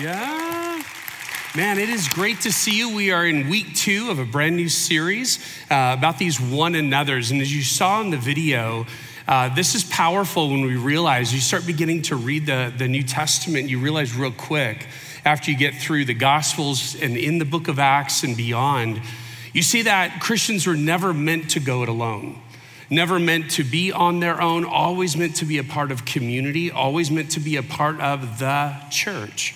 Yeah. Man, it is great to see you. We are in week two of a brand new series uh, about these one another's. And as you saw in the video, uh, this is powerful when we realize you start beginning to read the, the New Testament, you realize real quick after you get through the Gospels and in the book of Acts and beyond, you see that Christians were never meant to go it alone never meant to be on their own, always meant to be a part of community, always meant to be a part of the church.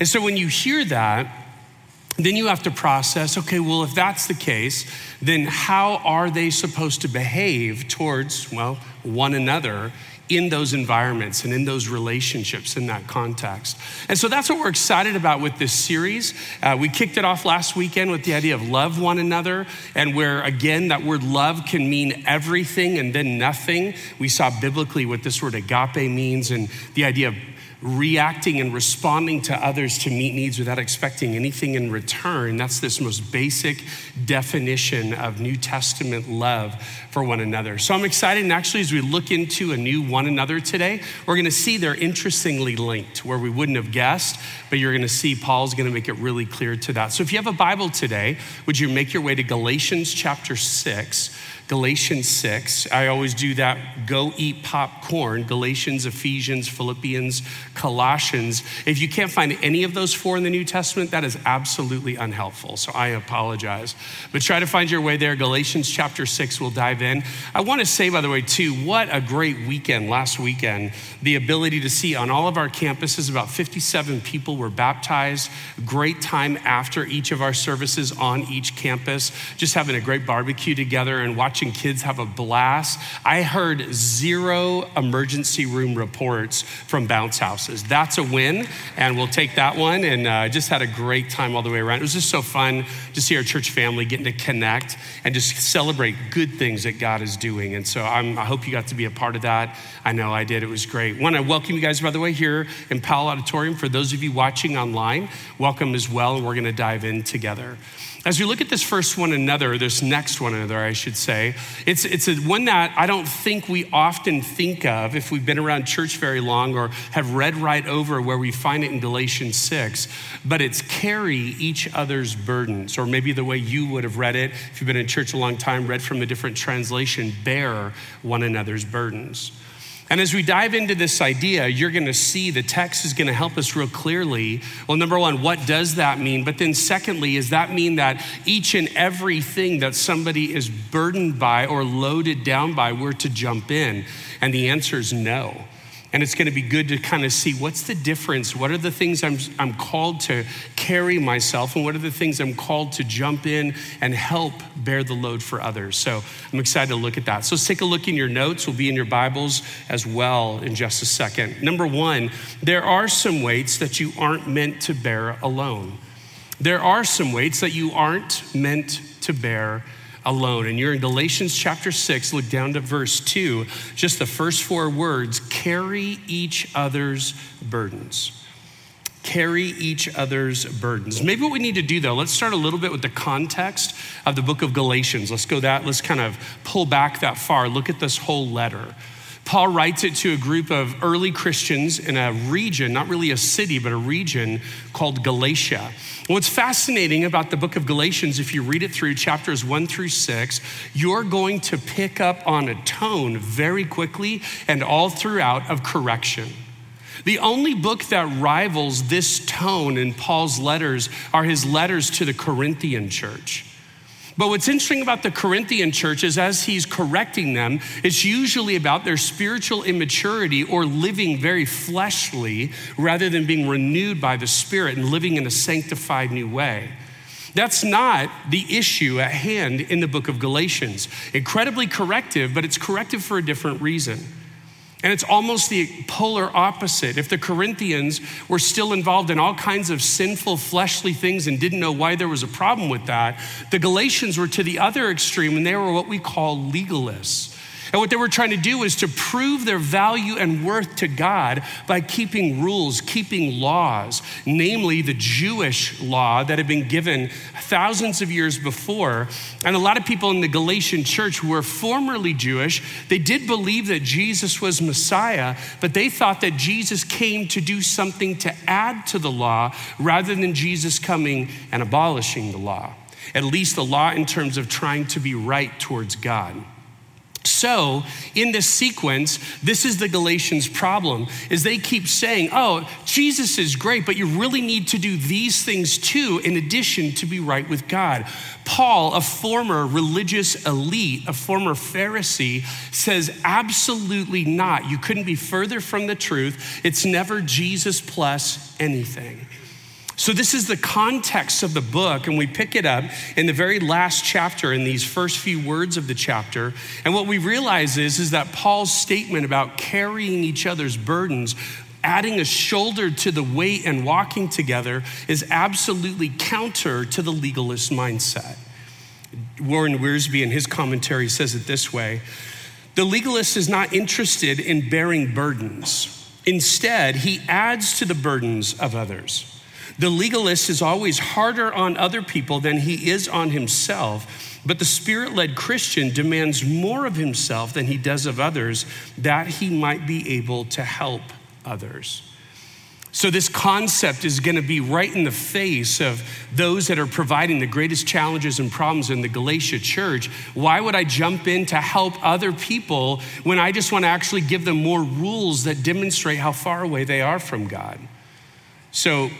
And so when you hear that, then you have to process okay, well, if that's the case, then how are they supposed to behave towards, well, one another in those environments and in those relationships in that context. And so that's what we're excited about with this series. Uh, we kicked it off last weekend with the idea of love one another, and where again, that word love can mean everything and then nothing. We saw biblically what this word agape means and the idea of reacting and responding to others to meet needs without expecting anything in return. That's this most basic definition of New Testament love for one another. So I'm excited. And actually, as we look into a new one another today, we're going to see they're interestingly linked where we wouldn't have guessed, but you're going to see Paul's going to make it really clear to that. So if you have a Bible today, would you make your way to Galatians chapter 6? Galatians 6. I always do that go eat popcorn. Galatians, Ephesians, Philippians, Colossians. If you can't find any of those four in the New Testament, that is absolutely unhelpful. So I apologize. But try to find your way there. Galatians chapter 6, we'll dive in. I want to say, by the way, too, what a great weekend last weekend. The ability to see on all of our campuses, about 57 people were baptized. Great time after each of our services on each campus, just having a great barbecue together and watching watching kids have a blast. I heard zero emergency room reports from bounce houses. That's a win, and we'll take that one. And uh, just had a great time all the way around. It was just so fun to see our church family getting to connect and just celebrate good things that God is doing. And so I'm, i hope you got to be a part of that. I know I did. It was great. Want to welcome you guys, by the way, here in Powell Auditorium. For those of you watching online, welcome as well. And we're going to dive in together. As we look at this first one another, this next one another, I should say, it's, it's a, one that I don't think we often think of if we've been around church very long or have read right over where we find it in Galatians 6, but it's carry each other's burdens, or maybe the way you would have read it if you've been in church a long time, read from a different translation, bear one another's burdens. And as we dive into this idea, you're going to see the text is going to help us real clearly. Well, number one, what does that mean? But then, secondly, does that mean that each and everything that somebody is burdened by or loaded down by, we're to jump in? And the answer is no. And it's going to be good to kind of see what's the difference? What are the things I'm, I'm called to carry myself? And what are the things I'm called to jump in and help bear the load for others? So I'm excited to look at that. So let's take a look in your notes. Will be in your Bibles as well in just a second. Number one, there are some weights that you aren't meant to bear alone. There are some weights that you aren't meant to bear alone. And you're in Galatians chapter 6, look down to verse 2, just the first four words carry each other's burdens. Carry each other's burdens. Maybe what we need to do though, let's start a little bit with the context of the book of Galatians. Let's go that, let's kind of pull back that far, look at this whole letter. Paul writes it to a group of early Christians in a region, not really a city, but a region called Galatia. What's fascinating about the book of Galatians, if you read it through chapters one through six, you're going to pick up on a tone very quickly and all throughout of correction. The only book that rivals this tone in Paul's letters are his letters to the Corinthian church. But what's interesting about the Corinthian church is as he's correcting them, it's usually about their spiritual immaturity or living very fleshly rather than being renewed by the Spirit and living in a sanctified new way. That's not the issue at hand in the book of Galatians. Incredibly corrective, but it's corrective for a different reason. And it's almost the polar opposite. If the Corinthians were still involved in all kinds of sinful, fleshly things and didn't know why there was a problem with that, the Galatians were to the other extreme and they were what we call legalists. And what they were trying to do was to prove their value and worth to God by keeping rules, keeping laws, namely the Jewish law that had been given thousands of years before. And a lot of people in the Galatian church were formerly Jewish, they did believe that Jesus was Messiah, but they thought that Jesus came to do something to add to the law rather than Jesus coming and abolishing the law. At least the law in terms of trying to be right towards God. So, in this sequence, this is the Galatians' problem is they keep saying, "Oh, Jesus is great, but you really need to do these things too in addition to be right with God." Paul, a former religious elite, a former Pharisee, says, "Absolutely not. You couldn't be further from the truth. It's never Jesus plus anything." So, this is the context of the book, and we pick it up in the very last chapter, in these first few words of the chapter. And what we realize is, is that Paul's statement about carrying each other's burdens, adding a shoulder to the weight and walking together, is absolutely counter to the legalist mindset. Warren Wiersbe, in his commentary, says it this way The legalist is not interested in bearing burdens, instead, he adds to the burdens of others. The legalist is always harder on other people than he is on himself, but the spirit led Christian demands more of himself than he does of others that he might be able to help others. So, this concept is going to be right in the face of those that are providing the greatest challenges and problems in the Galatia church. Why would I jump in to help other people when I just want to actually give them more rules that demonstrate how far away they are from God? So,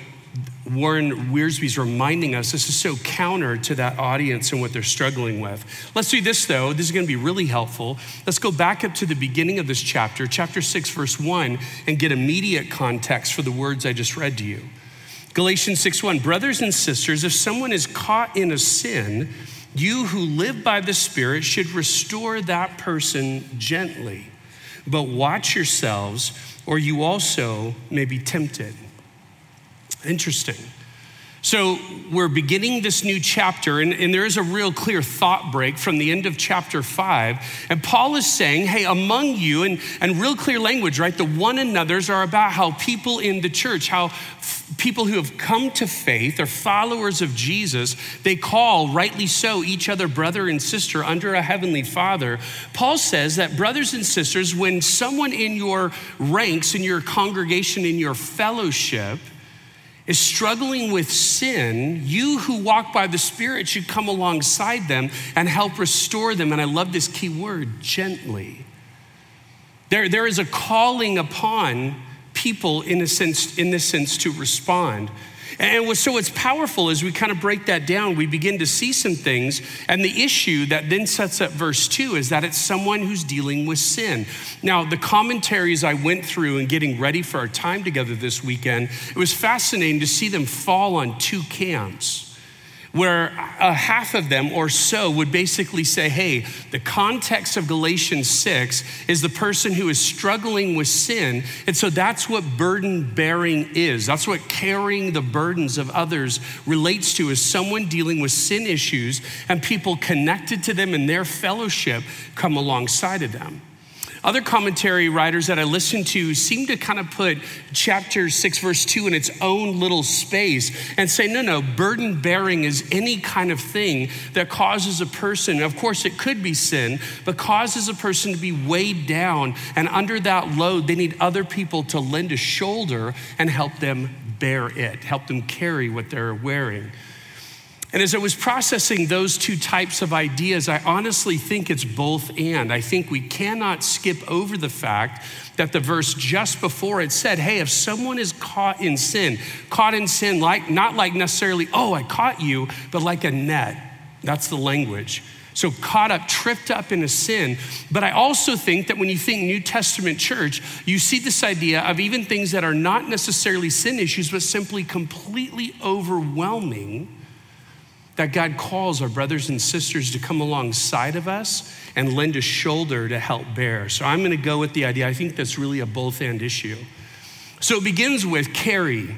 Warren Wiersbe's reminding us this is so counter to that audience and what they're struggling with. Let's do this though. This is going to be really helpful. Let's go back up to the beginning of this chapter, chapter 6, verse 1, and get immediate context for the words I just read to you. Galatians 6 1 Brothers and sisters, if someone is caught in a sin, you who live by the Spirit should restore that person gently. But watch yourselves, or you also may be tempted. Interesting. So we're beginning this new chapter, and, and, there is a real clear thought break from the end of chapter five. And Paul is saying, hey, among you, and, and real clear language, right? The one another's are about how people in the church, how f- people who have come to faith are followers of Jesus, they call, rightly so, each other brother and sister under a heavenly father. Paul says that, brothers and sisters, when someone in your ranks, in your congregation, in your fellowship, is struggling with sin, you who walk by the Spirit should come alongside them and help restore them. And I love this key word gently. There, there is a calling upon people in, a sense, in this sense to respond. And so it's powerful as we kind of break that down, we begin to see some things. And the issue that then sets up verse two is that it's someone who's dealing with sin. Now, the commentaries I went through and getting ready for our time together this weekend, it was fascinating to see them fall on two camps where a half of them or so would basically say, hey, the context of Galatians 6 is the person who is struggling with sin. And so that's what burden bearing is. That's what carrying the burdens of others relates to, is someone dealing with sin issues and people connected to them in their fellowship come alongside of them. Other commentary writers that I listen to seem to kind of put chapter 6, verse 2 in its own little space and say, no, no, burden bearing is any kind of thing that causes a person, of course, it could be sin, but causes a person to be weighed down. And under that load, they need other people to lend a shoulder and help them bear it, help them carry what they're wearing. And as I was processing those two types of ideas, I honestly think it's both and. I think we cannot skip over the fact that the verse just before it said, hey, if someone is caught in sin, caught in sin, like not like necessarily, oh, I caught you, but like a net. That's the language. So caught up, tripped up in a sin. But I also think that when you think New Testament church, you see this idea of even things that are not necessarily sin issues, but simply completely overwhelming that God calls our brothers and sisters to come alongside of us and lend a shoulder to help bear. So I'm going to go with the idea, I think that's really a both and issue. So it begins with carry.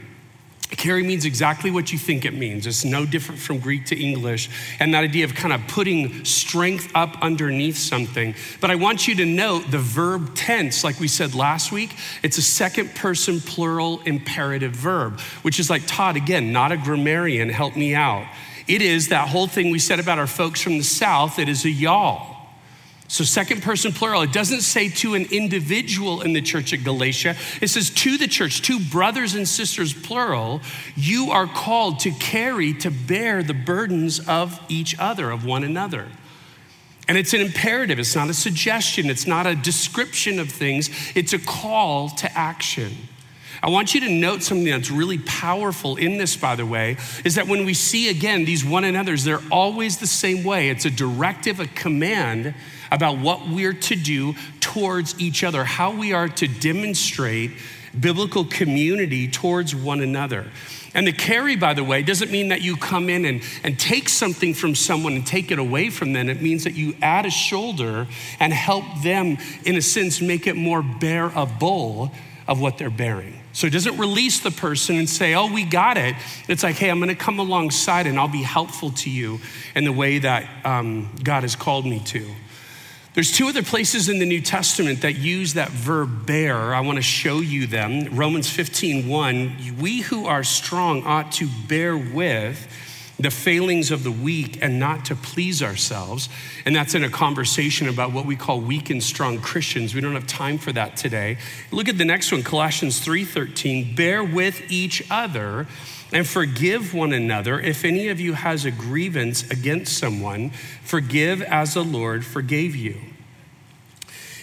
Carry means exactly what you think it means. It's no different from Greek to English. And that idea of kind of putting strength up underneath something. But I want you to note the verb tense, like we said last week, it's a second person plural imperative verb, which is like Todd, again, not a grammarian, help me out. It is that whole thing we said about our folks from the South, it is a y'all. So, second person plural, it doesn't say to an individual in the church at Galatia. It says to the church, to brothers and sisters, plural, you are called to carry, to bear the burdens of each other, of one another. And it's an imperative, it's not a suggestion, it's not a description of things, it's a call to action. I want you to note something that's really powerful in this, by the way, is that when we see again these one another's, they're always the same way. It's a directive, a command about what we're to do towards each other, how we are to demonstrate biblical community towards one another. And the carry, by the way, doesn't mean that you come in and, and take something from someone and take it away from them. It means that you add a shoulder and help them, in a sense, make it more bearable of what they're bearing. So it doesn't release the person and say, oh, we got it. It's like, hey, I'm going to come alongside and I'll be helpful to you in the way that um, God has called me to. There's two other places in the New Testament that use that verb bear. I want to show you them. Romans 15, 1, we who are strong ought to bear with the failings of the weak and not to please ourselves. And that's in a conversation about what we call weak and strong Christians. We don't have time for that today. Look at the next one, Colossians 3:13, bear with each other and forgive one another. If any of you has a grievance against someone, forgive as the Lord forgave you.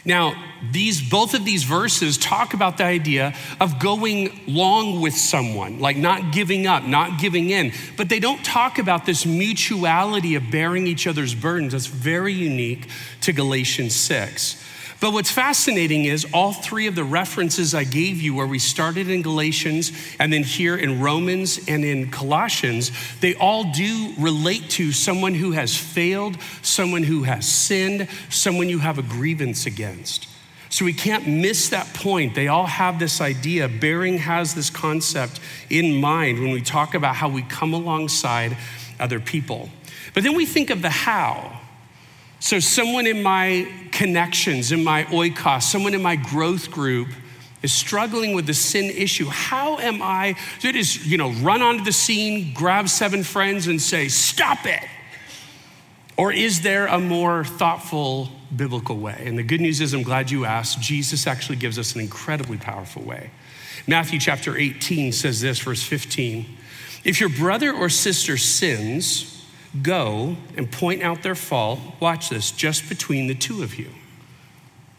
Now, these both of these verses talk about the idea of going long with someone, like not giving up, not giving in. But they don't talk about this mutuality of bearing each other's burdens. That's very unique to Galatians 6. But what's fascinating is all three of the references I gave you, where we started in Galatians and then here in Romans and in Colossians, they all do relate to someone who has failed, someone who has sinned, someone you have a grievance against. So we can't miss that point. They all have this idea. Bearing has this concept in mind when we talk about how we come alongside other people. But then we think of the how. So, someone in my connections, in my oikos, someone in my growth group is struggling with the sin issue. How am I to just, you know, run onto the scene, grab seven friends, and say, stop it? Or is there a more thoughtful biblical way? And the good news is, I'm glad you asked. Jesus actually gives us an incredibly powerful way. Matthew chapter 18 says this, verse 15 If your brother or sister sins, go and point out their fault, watch this, just between the two of you.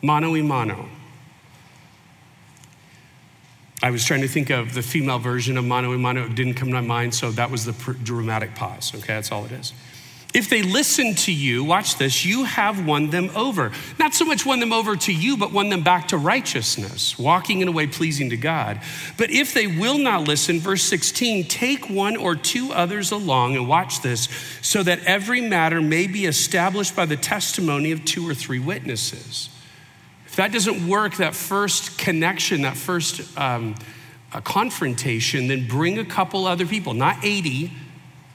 Mano y mano. I was trying to think of the female version of mano y mano. It didn't come to my mind, so that was the dramatic pause. Okay, that's all it is. If they listen to you, watch this, you have won them over. Not so much won them over to you, but won them back to righteousness, walking in a way pleasing to God. But if they will not listen, verse 16, take one or two others along, and watch this, so that every matter may be established by the testimony of two or three witnesses. If that doesn't work, that first connection, that first um, confrontation, then bring a couple other people, not 80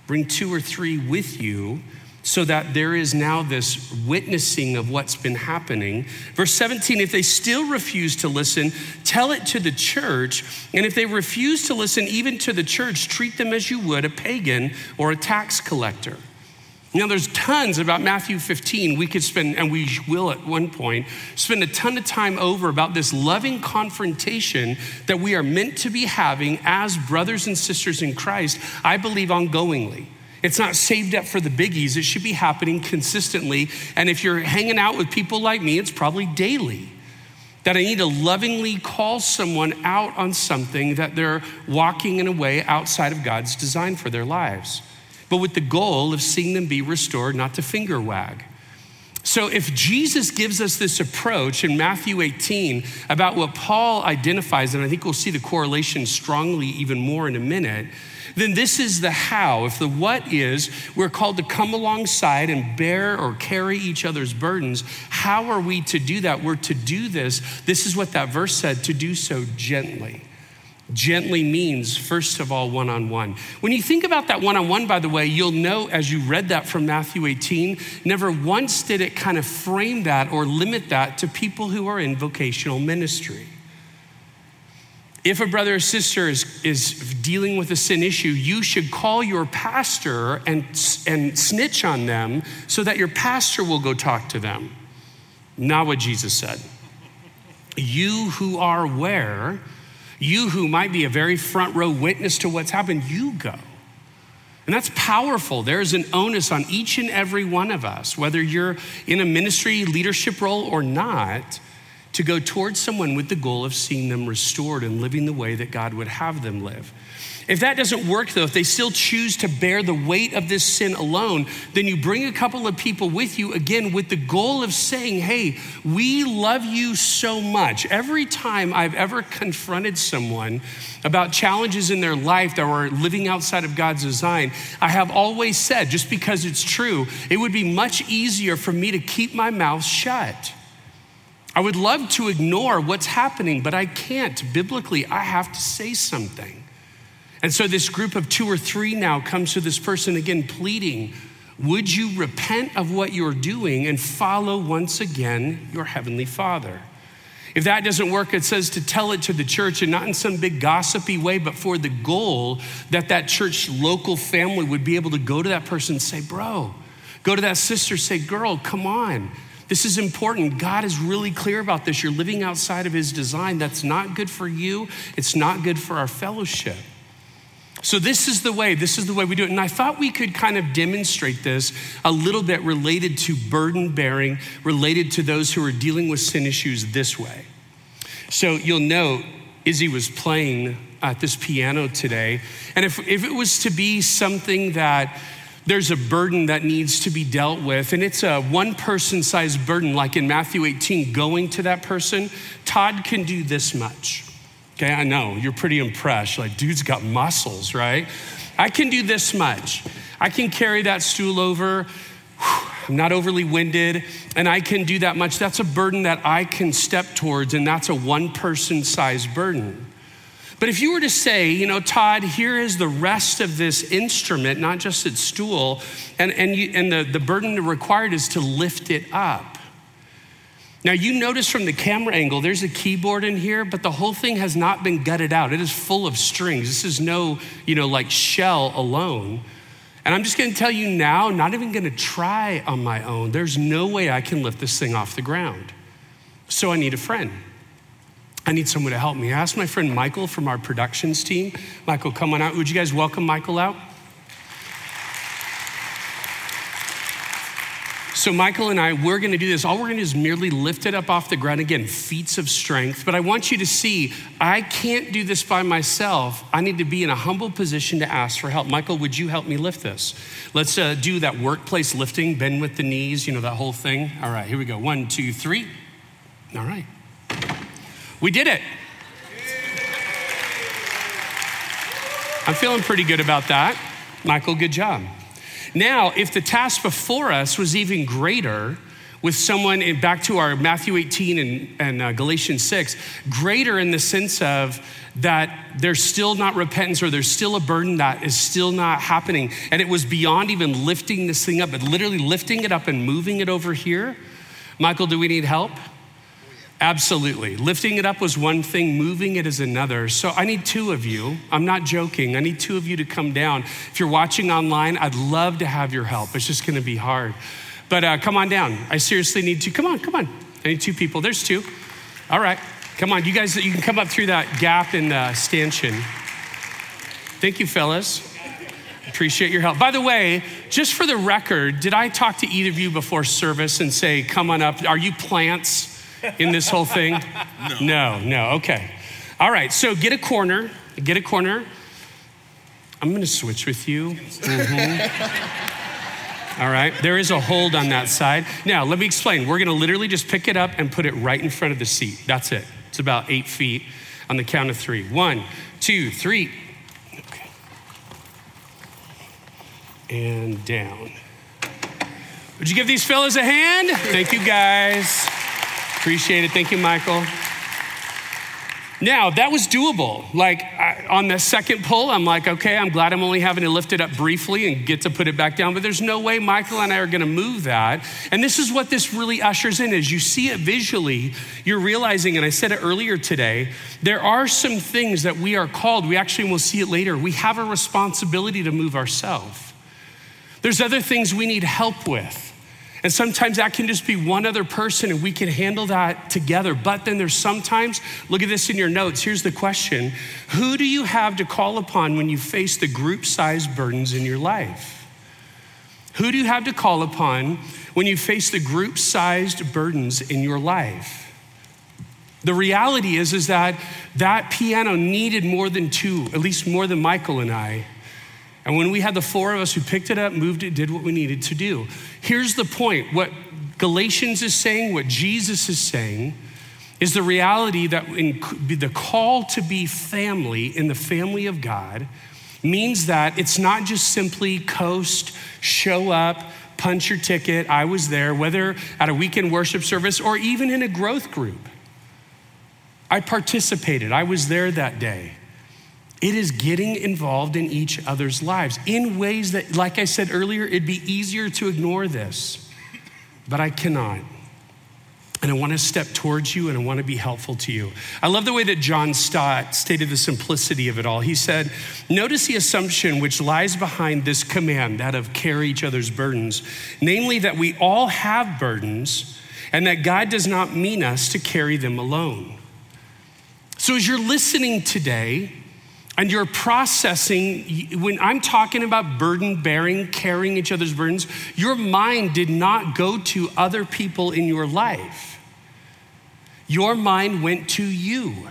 Bring two or three with you so that there is now this witnessing of what's been happening. Verse 17 if they still refuse to listen, tell it to the church. And if they refuse to listen even to the church, treat them as you would a pagan or a tax collector. Now, there's tons about Matthew 15. We could spend, and we will at one point, spend a ton of time over about this loving confrontation that we are meant to be having as brothers and sisters in Christ, I believe ongoingly. It's not saved up for the biggies, it should be happening consistently. And if you're hanging out with people like me, it's probably daily. That I need to lovingly call someone out on something that they're walking in a way outside of God's design for their lives but with the goal of seeing them be restored, not to finger wag. So, if Jesus gives us this approach in Matthew 18 about what Paul identifies, and I think we'll see the correlation strongly even more in a minute, then this is the how. If the what is, we're called to come alongside and bear or carry each other's burdens. How are we to do that? We're to do this. This is what that verse said to do so gently Gently means, first of all, one on one. When you think about that one on one, by the way, you'll know as you read that from Matthew 18, never once did it kind of frame that or limit that to people who are in vocational ministry. If a brother or sister is, is dealing with a sin issue, you should call your pastor and, and snitch on them so that your pastor will go talk to them. Not what Jesus said. You who are where you who might be a very front row witness to what's happened, you go. And that's powerful. There's an onus on each and every one of us, whether you're in a ministry leadership role or not, to go towards someone with the goal of seeing them restored and living the way that God would have them live. If that doesn't work, though, if they still choose to bear the weight of this sin alone, then you bring a couple of people with you again with the goal of saying, Hey, we love you so much. Every time I've ever confronted someone about challenges in their life that were living outside of God's design, I have always said, just because it's true, it would be much easier for me to keep my mouth shut. I would love to ignore what's happening, but I can't. Biblically, I have to say something. And so this group of two or three now comes to this person again, pleading, Would you repent of what you're doing and follow once again your heavenly Father? If that doesn't work, it says to tell it to the church and not in some big gossipy way, but for the goal that that church local family would be able to go to that person and say, Bro, go to that sister, say, Girl, come on. This is important. God is really clear about this. You're living outside of His design. That's not good for you, it's not good for our fellowship. So, this is the way, this is the way we do it. And I thought we could kind of demonstrate this a little bit related to burden bearing, related to those who are dealing with sin issues this way. So, you'll note Izzy was playing at this piano today. And if, if it was to be something that there's a burden that needs to be dealt with, and it's a one person sized burden, like in Matthew 18, going to that person, Todd can do this much. Okay, I know, you're pretty impressed. Like, dude's got muscles, right? I can do this much. I can carry that stool over. I'm not overly winded, and I can do that much. That's a burden that I can step towards, and that's a one person size burden. But if you were to say, you know, Todd, here is the rest of this instrument, not just its stool, and, and, you, and the, the burden required is to lift it up. Now, you notice from the camera angle, there's a keyboard in here, but the whole thing has not been gutted out. It is full of strings. This is no, you know, like shell alone. And I'm just gonna tell you now, not even gonna try on my own. There's no way I can lift this thing off the ground. So I need a friend. I need someone to help me. I asked my friend Michael from our productions team. Michael, come on out. Would you guys welcome Michael out? So, Michael and I, we're gonna do this. All we're gonna do is merely lift it up off the ground. Again, feats of strength. But I want you to see, I can't do this by myself. I need to be in a humble position to ask for help. Michael, would you help me lift this? Let's uh, do that workplace lifting, bend with the knees, you know, that whole thing. All right, here we go. One, two, three. All right. We did it. I'm feeling pretty good about that. Michael, good job. Now, if the task before us was even greater, with someone in, back to our Matthew 18 and, and uh, Galatians 6, greater in the sense of that there's still not repentance or there's still a burden that is still not happening. And it was beyond even lifting this thing up, but literally lifting it up and moving it over here. Michael, do we need help? Absolutely. Lifting it up was one thing, moving it is another. So I need two of you. I'm not joking. I need two of you to come down. If you're watching online, I'd love to have your help. It's just going to be hard. But uh, come on down. I seriously need to. Come on, come on. I need two people. There's two. All right. Come on. You guys, you can come up through that gap in the stanchion. Thank you, fellas. Appreciate your help. By the way, just for the record, did I talk to either of you before service and say, come on up? Are you plants? In this whole thing? No. No, no, okay. All right, so get a corner, get a corner. I'm gonna switch with you. Mm-hmm. All right, there is a hold on that side. Now, let me explain. We're gonna literally just pick it up and put it right in front of the seat. That's it. It's about eight feet on the count of three. One, two, three. Okay. And down. Would you give these fellas a hand? Thank you, guys. Appreciate it. Thank you, Michael. Now, that was doable. Like I, on the second pull, I'm like, okay, I'm glad I'm only having to lift it up briefly and get to put it back down, but there's no way Michael and I are going to move that. And this is what this really ushers in as you see it visually, you're realizing and I said it earlier today, there are some things that we are called, we actually will see it later. We have a responsibility to move ourselves. There's other things we need help with. And sometimes that can just be one other person and we can handle that together. But then there's sometimes, look at this in your notes. Here's the question Who do you have to call upon when you face the group sized burdens in your life? Who do you have to call upon when you face the group sized burdens in your life? The reality is, is that that piano needed more than two, at least more than Michael and I. And when we had the four of us who picked it up, moved it, did what we needed to do. Here's the point what Galatians is saying, what Jesus is saying, is the reality that in, the call to be family in the family of God means that it's not just simply coast, show up, punch your ticket, I was there, whether at a weekend worship service or even in a growth group. I participated, I was there that day. It is getting involved in each other's lives in ways that, like I said earlier, it'd be easier to ignore this, but I cannot. And I want to step towards you and I want to be helpful to you. I love the way that John Stott stated the simplicity of it all. He said, Notice the assumption which lies behind this command, that of carry each other's burdens, namely that we all have burdens and that God does not mean us to carry them alone. So as you're listening today, and you're processing, when I'm talking about burden bearing, carrying each other's burdens, your mind did not go to other people in your life. Your mind went to you.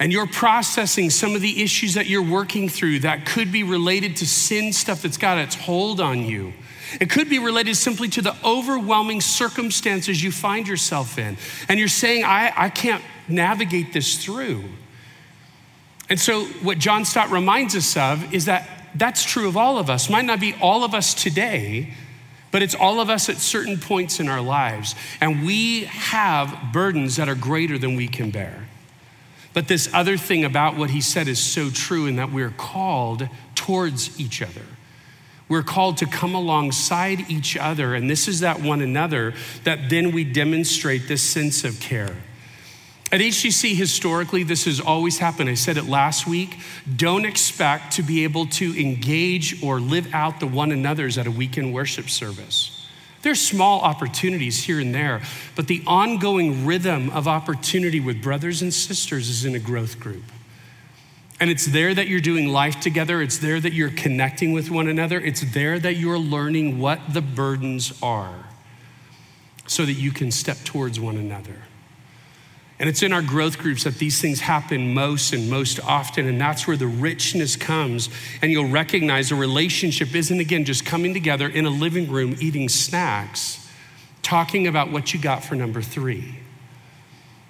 And you're processing some of the issues that you're working through that could be related to sin stuff that's got its hold on you. It could be related simply to the overwhelming circumstances you find yourself in. And you're saying, I, I can't navigate this through. And so, what John Stott reminds us of is that that's true of all of us. Might not be all of us today, but it's all of us at certain points in our lives. And we have burdens that are greater than we can bear. But this other thing about what he said is so true in that we're called towards each other. We're called to come alongside each other. And this is that one another that then we demonstrate this sense of care. At HCC, historically, this has always happened. I said it last week. Don't expect to be able to engage or live out the one another's at a weekend worship service. There's small opportunities here and there, but the ongoing rhythm of opportunity with brothers and sisters is in a growth group. And it's there that you're doing life together. It's there that you're connecting with one another. It's there that you're learning what the burdens are so that you can step towards one another. And it's in our growth groups that these things happen most and most often. And that's where the richness comes. And you'll recognize a relationship isn't, again, just coming together in a living room eating snacks, talking about what you got for number three.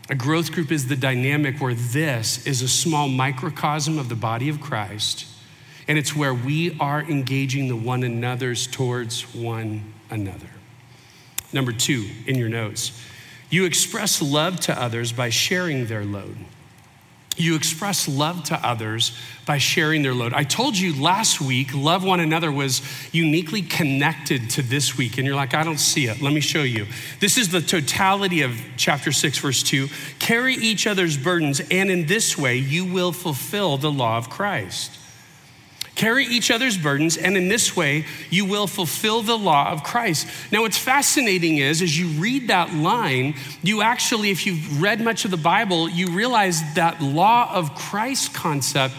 A growth group is the dynamic where this is a small microcosm of the body of Christ. And it's where we are engaging the one another's towards one another. Number two in your notes you express love to others by sharing their load. You express love to others by sharing their load. I told you last week, love one another was uniquely connected to this week. And you're like, I don't see it. Let me show you. This is the totality of chapter 6, verse 2. Carry each other's burdens, and in this way, you will fulfill the law of Christ. Carry each other's burdens, and in this way, you will fulfill the law of Christ. Now, what's fascinating is, as you read that line, you actually, if you've read much of the Bible, you realize that law of Christ concept.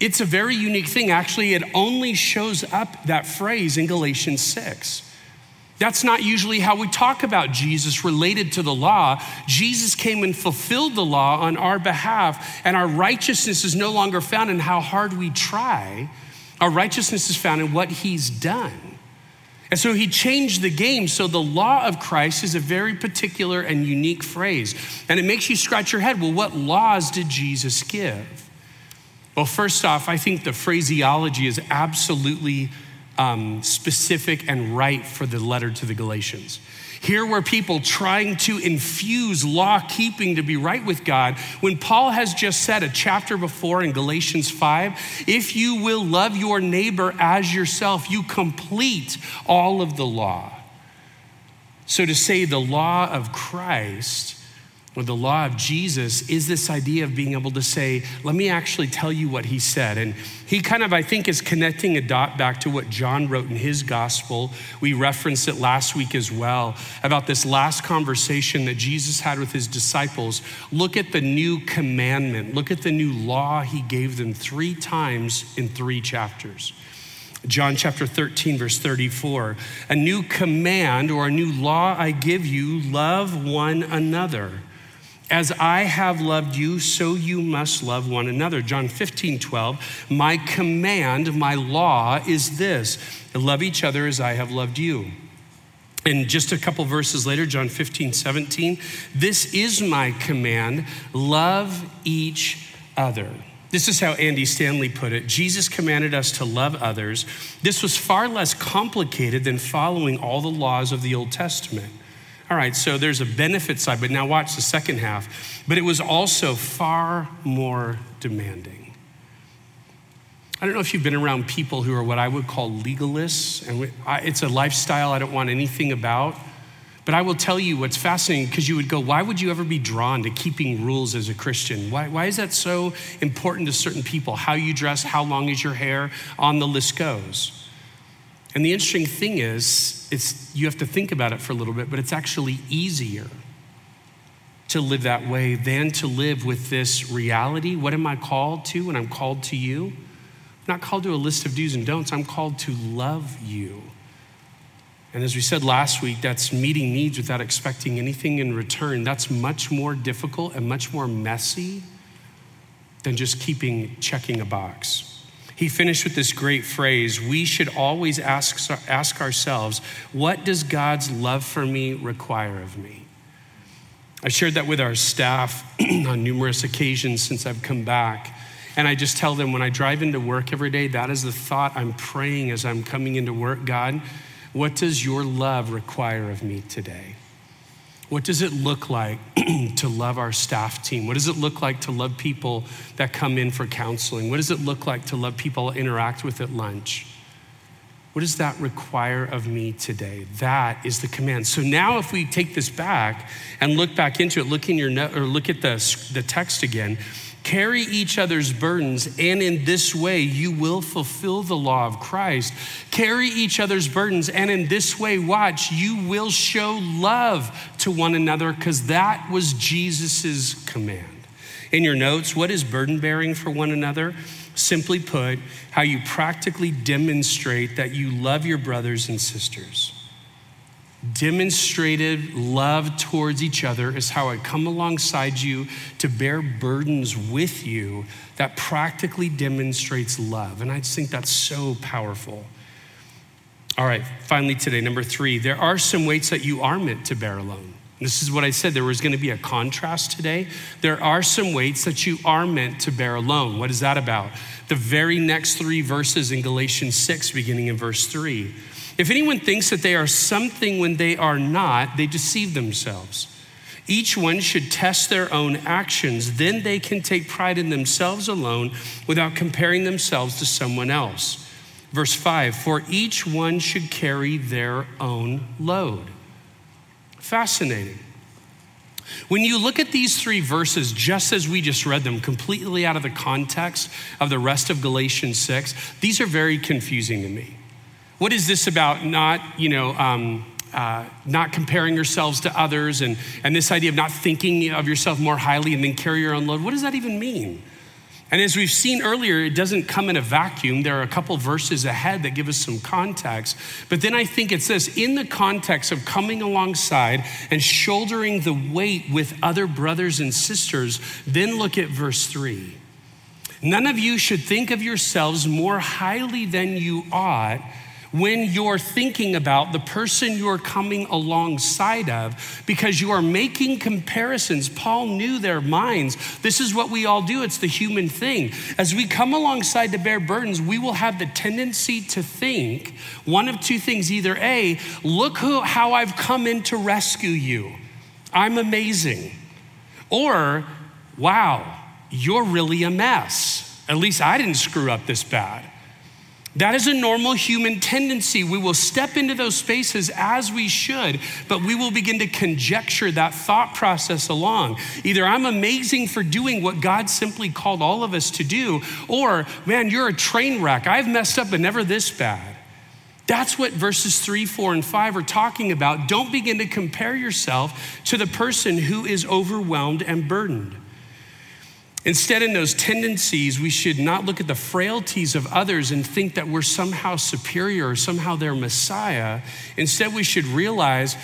It's a very unique thing. Actually, it only shows up that phrase in Galatians 6. That's not usually how we talk about Jesus related to the law. Jesus came and fulfilled the law on our behalf, and our righteousness is no longer found in how hard we try our righteousness is found in what he's done. And so he changed the game. So the law of Christ is a very particular and unique phrase. And it makes you scratch your head well, what laws did Jesus give? Well, first off, I think the phraseology is absolutely um, specific and right for the letter to the Galatians. Here were people trying to infuse law keeping to be right with God when Paul has just said a chapter before in Galatians 5 if you will love your neighbor as yourself, you complete all of the law. So to say the law of Christ or the law of Jesus is this idea of being able to say, let me actually tell you what he said. And he kind of, I think, is connecting a dot back to what John wrote in his gospel. We referenced it last week as well about this last conversation that Jesus had with his disciples. Look at the new commandment, look at the new law he gave them three times in three chapters. John chapter 13, verse 34. A new command or a new law I give you love one another. As I have loved you, so you must love one another. John 15, 12. My command, my law is this love each other as I have loved you. And just a couple verses later, John 15, 17. This is my command love each other. This is how Andy Stanley put it Jesus commanded us to love others. This was far less complicated than following all the laws of the Old Testament. All right, so there's a benefit side, but now watch the second half. But it was also far more demanding. I don't know if you've been around people who are what I would call legalists, and it's a lifestyle I don't want anything about. But I will tell you what's fascinating because you would go, why would you ever be drawn to keeping rules as a Christian? Why, why is that so important to certain people? How you dress, how long is your hair, on the list goes. And the interesting thing is, it's, you have to think about it for a little bit, but it's actually easier to live that way than to live with this reality. What am I called to when I'm called to you? I'm not called to a list of do's and don'ts, I'm called to love you. And as we said last week, that's meeting needs without expecting anything in return. That's much more difficult and much more messy than just keeping checking a box he finished with this great phrase We should always ask, ask ourselves, what does God's love for me require of me? I shared that with our staff on numerous occasions since I've come back. And I just tell them when I drive into work every day, that is the thought I'm praying as I'm coming into work. God, what does your love require of me today? What does it look like to love our staff team? What does it look like to love people that come in for counseling? What does it look like to love people I interact with at lunch? What does that require of me today? That is the command. So now, if we take this back and look back into it, look in your note, or look at the, the text again, Carry each other's burdens, and in this way you will fulfill the law of Christ. Carry each other's burdens, and in this way, watch, you will show love to one another because that was Jesus' command. In your notes, what is burden bearing for one another? Simply put, how you practically demonstrate that you love your brothers and sisters demonstrated love towards each other is how I come alongside you to bear burdens with you that practically demonstrates love. And I just think that's so powerful. All right, finally today, number three, there are some weights that you are meant to bear alone. This is what I said. There was going to be a contrast today. There are some weights that you are meant to bear alone. What is that about? The very next three verses in Galatians 6, beginning in verse 3. If anyone thinks that they are something when they are not, they deceive themselves. Each one should test their own actions. Then they can take pride in themselves alone without comparing themselves to someone else. Verse 5 For each one should carry their own load. Fascinating. When you look at these three verses, just as we just read them, completely out of the context of the rest of Galatians 6, these are very confusing to me. What is this about not, you know, um, uh, not comparing yourselves to others and, and this idea of not thinking of yourself more highly and then carry your own load? What does that even mean? And as we've seen earlier, it doesn't come in a vacuum. There are a couple verses ahead that give us some context. But then I think it's this in the context of coming alongside and shouldering the weight with other brothers and sisters, then look at verse three. None of you should think of yourselves more highly than you ought when you're thinking about the person you're coming alongside of because you are making comparisons. Paul knew their minds. This is what we all do, it's the human thing. As we come alongside to bear burdens, we will have the tendency to think one of two things either A, look who, how I've come in to rescue you, I'm amazing, or wow, you're really a mess. At least I didn't screw up this bad. That is a normal human tendency. We will step into those spaces as we should, but we will begin to conjecture that thought process along. Either I'm amazing for doing what God simply called all of us to do, or man, you're a train wreck. I've messed up, but never this bad. That's what verses three, four, and five are talking about. Don't begin to compare yourself to the person who is overwhelmed and burdened. Instead, in those tendencies, we should not look at the frailties of others and think that we're somehow superior or somehow their Messiah. Instead, we should realize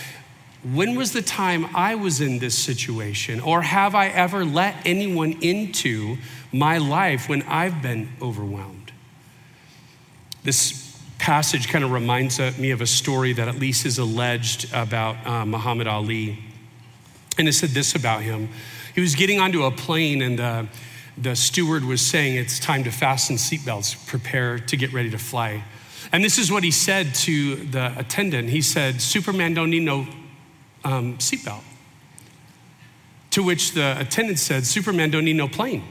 when was the time I was in this situation? Or have I ever let anyone into my life when I've been overwhelmed? This passage kind of reminds me of a story that at least is alleged about uh, Muhammad Ali. And it said this about him he was getting onto a plane, and the, the steward was saying, It's time to fasten seatbelts, prepare to get ready to fly. And this is what he said to the attendant. He said, Superman don't need no um, seatbelt. To which the attendant said, Superman don't need no plane.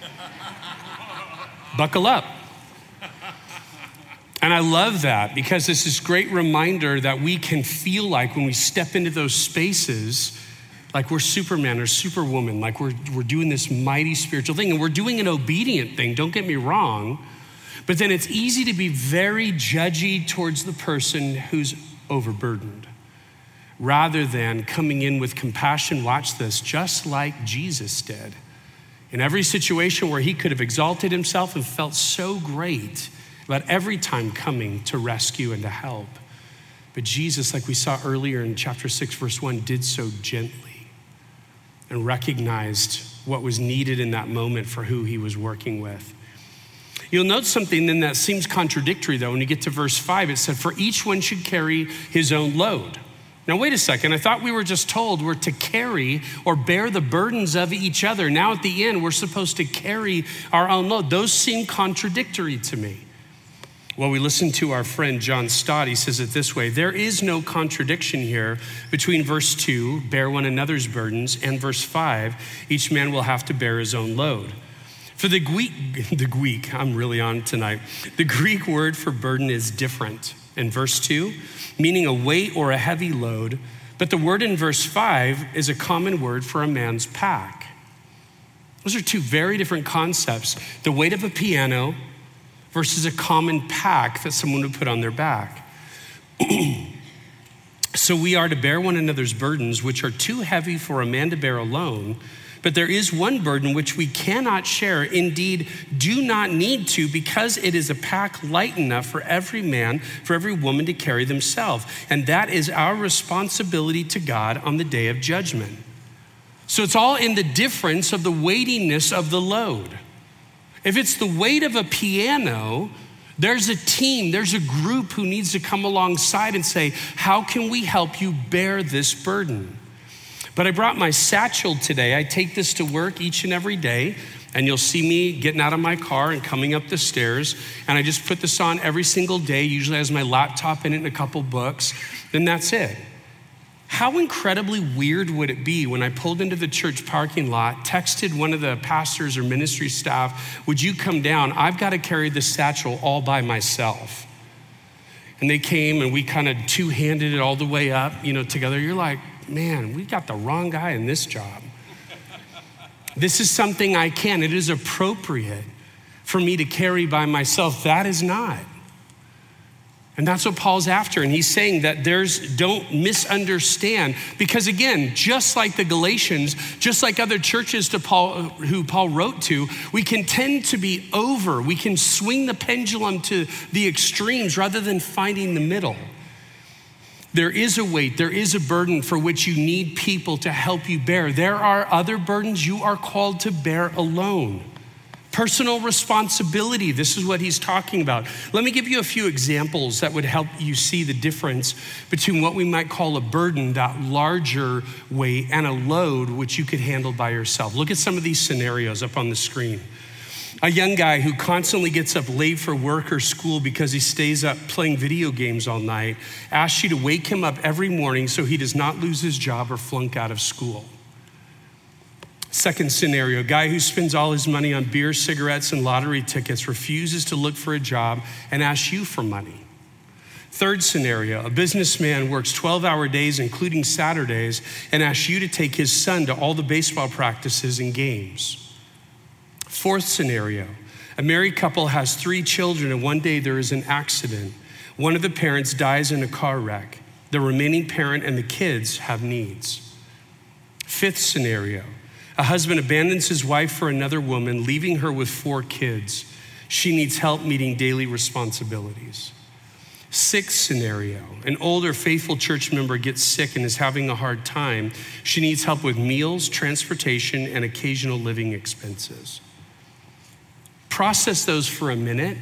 Buckle up. And I love that because it's this great reminder that we can feel like when we step into those spaces, like we're Superman or Superwoman, like we're, we're doing this mighty spiritual thing, and we're doing an obedient thing, don't get me wrong. But then it's easy to be very judgy towards the person who's overburdened rather than coming in with compassion. Watch this, just like Jesus did. In every situation where he could have exalted himself and felt so great about every time coming to rescue and to help. But Jesus, like we saw earlier in chapter 6, verse 1, did so gently and recognized what was needed in that moment for who he was working with. You'll note something then that seems contradictory, though. When you get to verse 5, it said, For each one should carry his own load. Now, wait a second. I thought we were just told we're to carry or bear the burdens of each other. Now, at the end, we're supposed to carry our own load. Those seem contradictory to me. Well, we listen to our friend John Stott. He says it this way There is no contradiction here between verse 2, bear one another's burdens, and verse 5, each man will have to bear his own load. For the Greek, the Greek, I'm really on tonight. The Greek word for burden is different. In verse 2, meaning a weight or a heavy load, but the word in verse 5 is a common word for a man's pack. Those are two very different concepts. The weight of a piano versus a common pack that someone would put on their back. so we are to bear one another's burdens, which are too heavy for a man to bear alone. But there is one burden which we cannot share, indeed, do not need to, because it is a pack light enough for every man, for every woman to carry themselves. And that is our responsibility to God on the day of judgment. So it's all in the difference of the weightiness of the load. If it's the weight of a piano, there's a team, there's a group who needs to come alongside and say, How can we help you bear this burden? But I brought my satchel today. I take this to work each and every day, and you'll see me getting out of my car and coming up the stairs. And I just put this on every single day, usually has my laptop in it and a couple books, then that's it. How incredibly weird would it be when I pulled into the church parking lot, texted one of the pastors or ministry staff, Would you come down? I've got to carry this satchel all by myself. And they came and we kind of two handed it all the way up, you know, together. You're like, Man, we got the wrong guy in this job. this is something I can, it is appropriate for me to carry by myself. That is not. And that's what Paul's after. And he's saying that there's, don't misunderstand. Because again, just like the Galatians, just like other churches to Paul, who Paul wrote to, we can tend to be over. We can swing the pendulum to the extremes rather than finding the middle. There is a weight, there is a burden for which you need people to help you bear. There are other burdens you are called to bear alone Personal responsibility, this is what he's talking about. Let me give you a few examples that would help you see the difference between what we might call a burden, that larger weight, and a load which you could handle by yourself. Look at some of these scenarios up on the screen. A young guy who constantly gets up late for work or school because he stays up playing video games all night asks you to wake him up every morning so he does not lose his job or flunk out of school. Second scenario, guy who spends all his money on beer, cigarettes, and lottery tickets refuses to look for a job and asks you for money. Third scenario, a businessman works 12 hour days, including Saturdays, and asks you to take his son to all the baseball practices and games. Fourth scenario, a married couple has three children, and one day there is an accident. One of the parents dies in a car wreck. The remaining parent and the kids have needs. Fifth scenario, a husband abandons his wife for another woman, leaving her with four kids. She needs help meeting daily responsibilities. Sixth scenario an older faithful church member gets sick and is having a hard time. She needs help with meals, transportation, and occasional living expenses. Process those for a minute.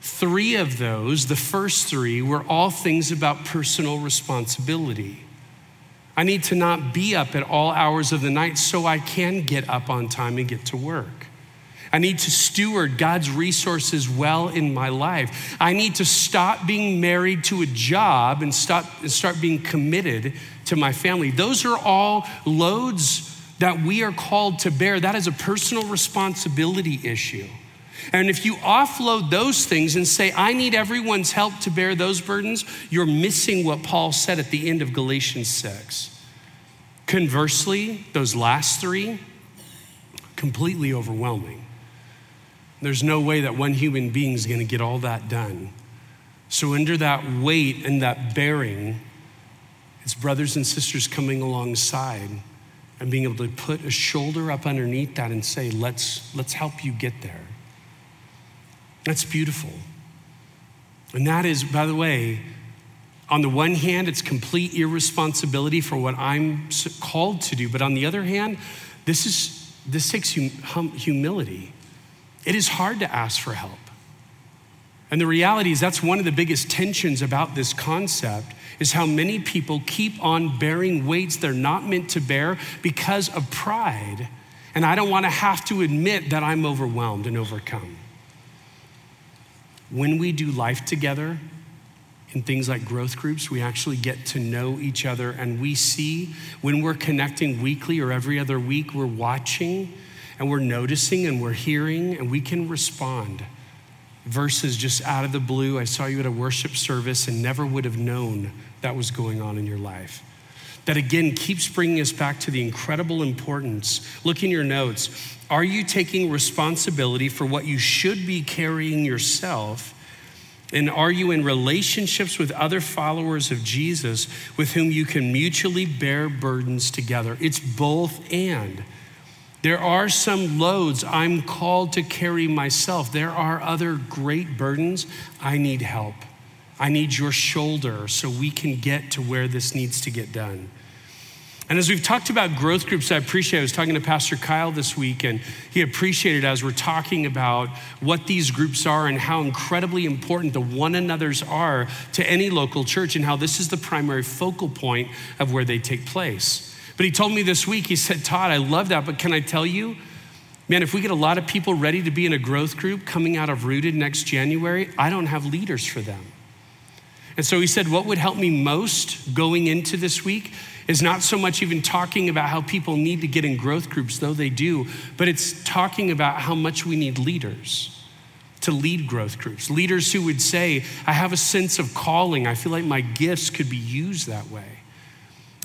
Three of those, the first three, were all things about personal responsibility. I need to not be up at all hours of the night so I can get up on time and get to work. I need to steward God's resources well in my life. I need to stop being married to a job and stop, start being committed to my family. Those are all loads that we are called to bear. That is a personal responsibility issue. And if you offload those things and say, I need everyone's help to bear those burdens, you're missing what Paul said at the end of Galatians 6. Conversely, those last three, completely overwhelming. There's no way that one human being is going to get all that done. So, under that weight and that bearing, it's brothers and sisters coming alongside and being able to put a shoulder up underneath that and say, let's, let's help you get there. That's beautiful. And that is, by the way, on the one hand, it's complete irresponsibility for what I'm called to do. But on the other hand, this, is, this takes hum, humility. It is hard to ask for help. And the reality is, that's one of the biggest tensions about this concept is how many people keep on bearing weights they're not meant to bear because of pride. And I don't want to have to admit that I'm overwhelmed and overcome when we do life together in things like growth groups, we actually get to know each other and we see when we're connecting weekly or every other week, we're watching and we're noticing and we're hearing and we can respond. Versus just out of the blue, I saw you at a worship service and never would have known that was going on in your life. That again keeps bringing us back to the incredible importance. Look in your notes are you taking responsibility for what you should be carrying yourself? And are you in relationships with other followers of Jesus with whom you can mutually bear burdens together? It's both and. There are some loads I'm called to carry myself. There are other great burdens. I need help. I need your shoulder so we can get to where this needs to get done. And as we've talked about growth groups, I appreciate. I was talking to Pastor Kyle this week, and he appreciated as we're talking about what these groups are and how incredibly important the one another's are to any local church, and how this is the primary focal point of where they take place. But he told me this week, he said, Todd, I love that, but can I tell you, man, if we get a lot of people ready to be in a growth group coming out of Rooted next January, I don't have leaders for them. And so he said, What would help me most going into this week is not so much even talking about how people need to get in growth groups, though they do, but it's talking about how much we need leaders to lead growth groups. Leaders who would say, I have a sense of calling. I feel like my gifts could be used that way.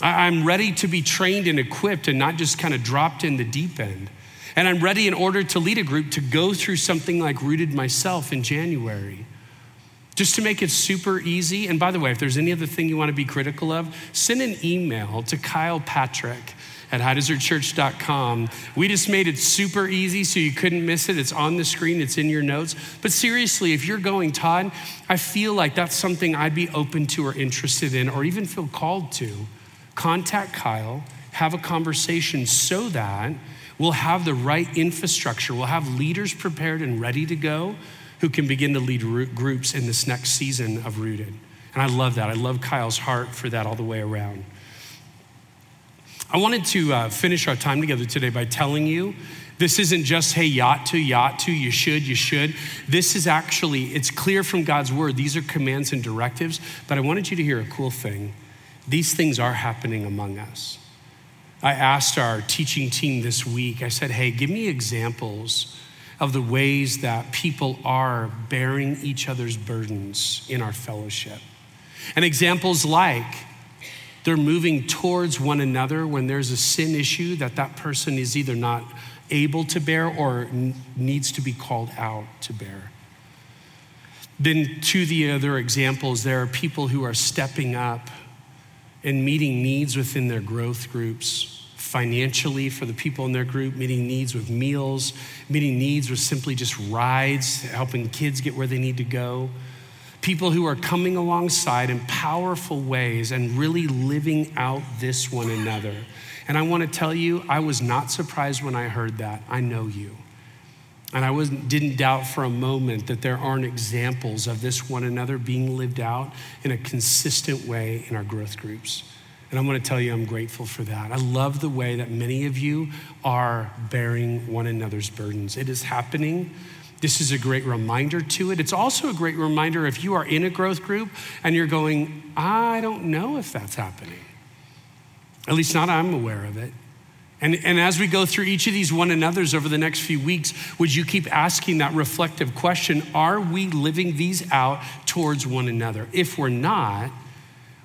I'm ready to be trained and equipped and not just kind of dropped in the deep end. And I'm ready in order to lead a group to go through something like Rooted myself in January. Just to make it super easy. And by the way, if there's any other thing you want to be critical of, send an email to Kyle Patrick at highdesertchurch.com. We just made it super easy so you couldn't miss it. It's on the screen, it's in your notes. But seriously, if you're going, Todd, I feel like that's something I'd be open to or interested in or even feel called to, contact Kyle, have a conversation so that We'll have the right infrastructure. We'll have leaders prepared and ready to go who can begin to lead groups in this next season of Rooted. And I love that. I love Kyle's heart for that all the way around. I wanted to uh, finish our time together today by telling you this isn't just, hey, yacht to, yacht to, you should, you should. This is actually, it's clear from God's word. These are commands and directives, but I wanted you to hear a cool thing. These things are happening among us. I asked our teaching team this week, I said, hey, give me examples of the ways that people are bearing each other's burdens in our fellowship. And examples like they're moving towards one another when there's a sin issue that that person is either not able to bear or needs to be called out to bear. Then, to the other examples, there are people who are stepping up and meeting needs within their growth groups, financially for the people in their group, meeting needs with meals, meeting needs with simply just rides, helping kids get where they need to go. People who are coming alongside in powerful ways and really living out this one another. And I want to tell you, I was not surprised when I heard that. I know you. And I was, didn't doubt for a moment that there aren't examples of this one another being lived out in a consistent way in our growth groups. And I'm going to tell you, I'm grateful for that. I love the way that many of you are bearing one another's burdens. It is happening. This is a great reminder to it. It's also a great reminder if you are in a growth group and you're going, I don't know if that's happening. At least, not I'm aware of it. And, and as we go through each of these one another's over the next few weeks, would you keep asking that reflective question Are we living these out towards one another? If we're not,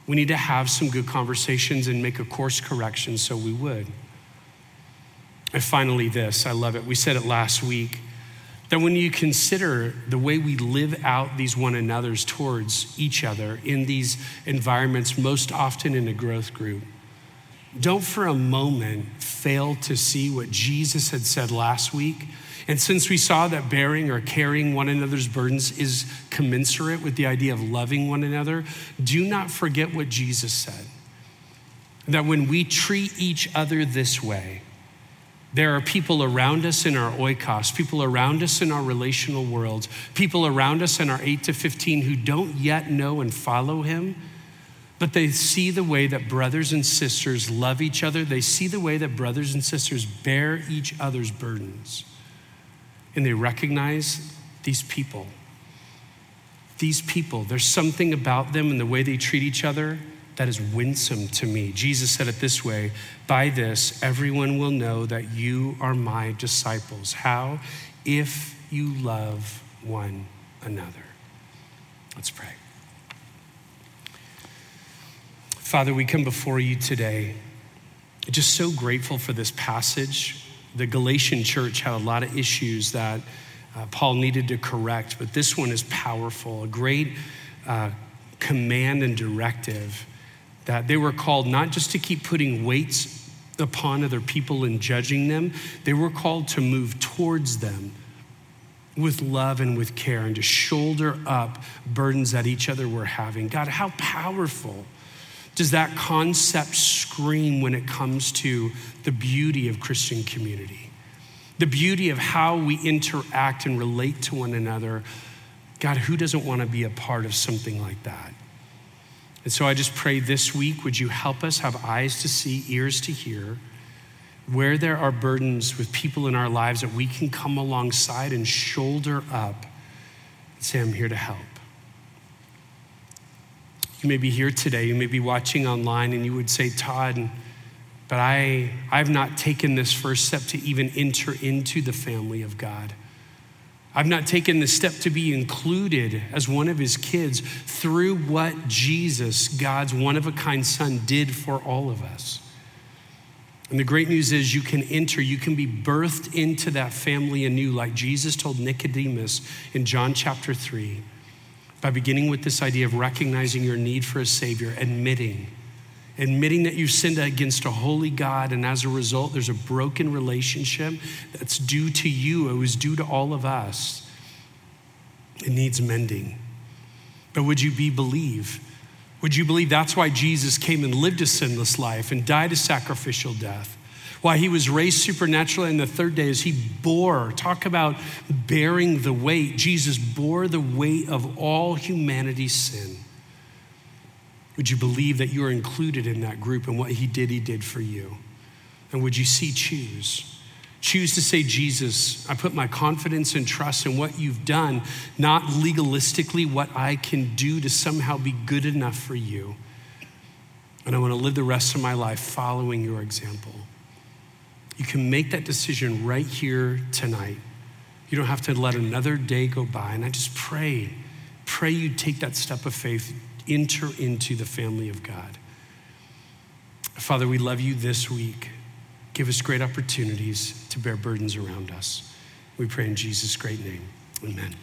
we need to have some good conversations and make a course correction so we would. And finally, this I love it. We said it last week that when you consider the way we live out these one another's towards each other in these environments, most often in a growth group, don't for a moment fail to see what Jesus had said last week. And since we saw that bearing or carrying one another's burdens is commensurate with the idea of loving one another, do not forget what Jesus said. That when we treat each other this way, there are people around us in our oikos, people around us in our relational worlds, people around us in our 8 to 15 who don't yet know and follow him but they see the way that brothers and sisters love each other. They see the way that brothers and sisters bear each other's burdens. And they recognize these people. These people, there's something about them and the way they treat each other that is winsome to me. Jesus said it this way By this, everyone will know that you are my disciples. How? If you love one another. Let's pray. Father, we come before you today just so grateful for this passage. The Galatian church had a lot of issues that uh, Paul needed to correct, but this one is powerful, a great uh, command and directive that they were called not just to keep putting weights upon other people and judging them, they were called to move towards them with love and with care and to shoulder up burdens that each other were having. God, how powerful does that concept scream when it comes to the beauty of Christian community? The beauty of how we interact and relate to one another. God, who doesn't want to be a part of something like that? And so I just pray this week, would you help us have eyes to see, ears to hear, where there are burdens with people in our lives that we can come alongside and shoulder up and say, I'm here to help. You may be here today, you may be watching online, and you would say, Todd, but I, I've not taken this first step to even enter into the family of God. I've not taken the step to be included as one of his kids through what Jesus, God's one of a kind son, did for all of us. And the great news is you can enter, you can be birthed into that family anew, like Jesus told Nicodemus in John chapter 3 by beginning with this idea of recognizing your need for a Savior, admitting, admitting that you've sinned against a holy God, and as a result, there's a broken relationship that's due to you, it was due to all of us. It needs mending. But would you be believe? Would you believe that's why Jesus came and lived a sinless life and died a sacrificial death? Why he was raised supernaturally and the third day is he bore, talk about bearing the weight. Jesus bore the weight of all humanity's sin. Would you believe that you are included in that group and what he did, he did for you? And would you see choose? Choose to say, Jesus, I put my confidence and trust in what you've done, not legalistically what I can do to somehow be good enough for you. And I want to live the rest of my life following your example. You can make that decision right here tonight. You don't have to let another day go by. And I just pray, pray you take that step of faith, enter into the family of God. Father, we love you this week. Give us great opportunities to bear burdens around us. We pray in Jesus' great name. Amen.